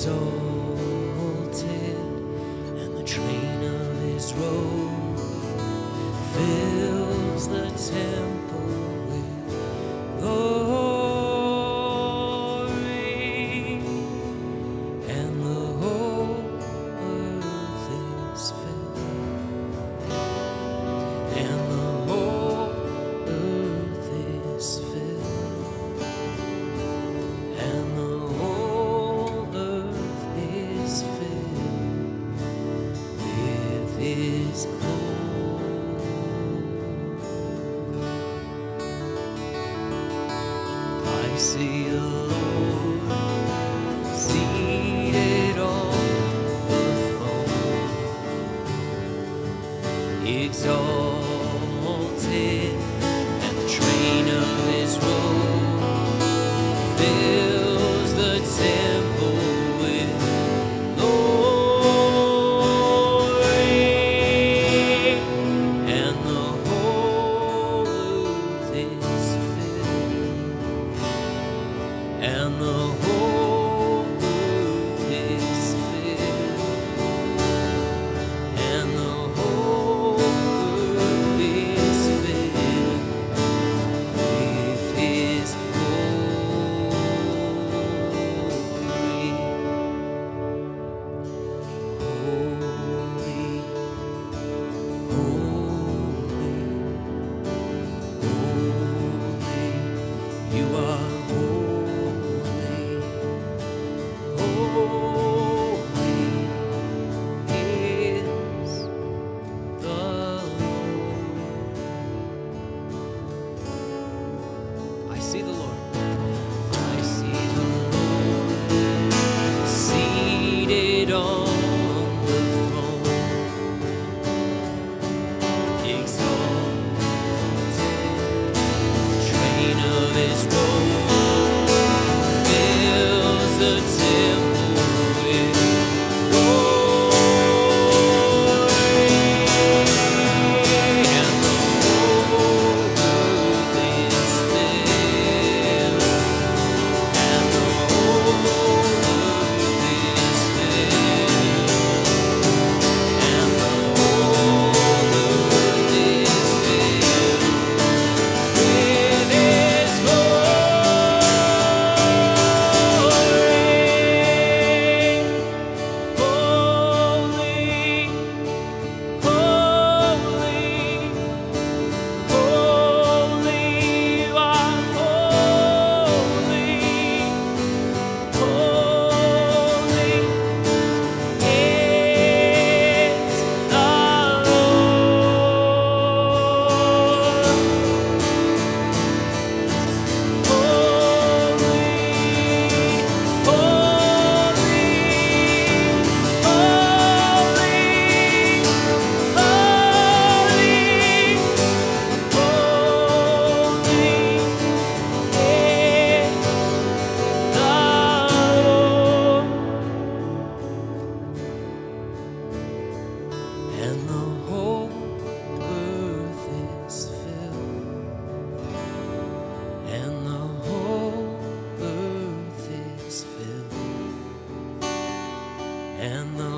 exalted, and the train of his robe fills the temple. is cold. I see the Lord seated on the throne, exalted, and the train of His robe. And the this. and the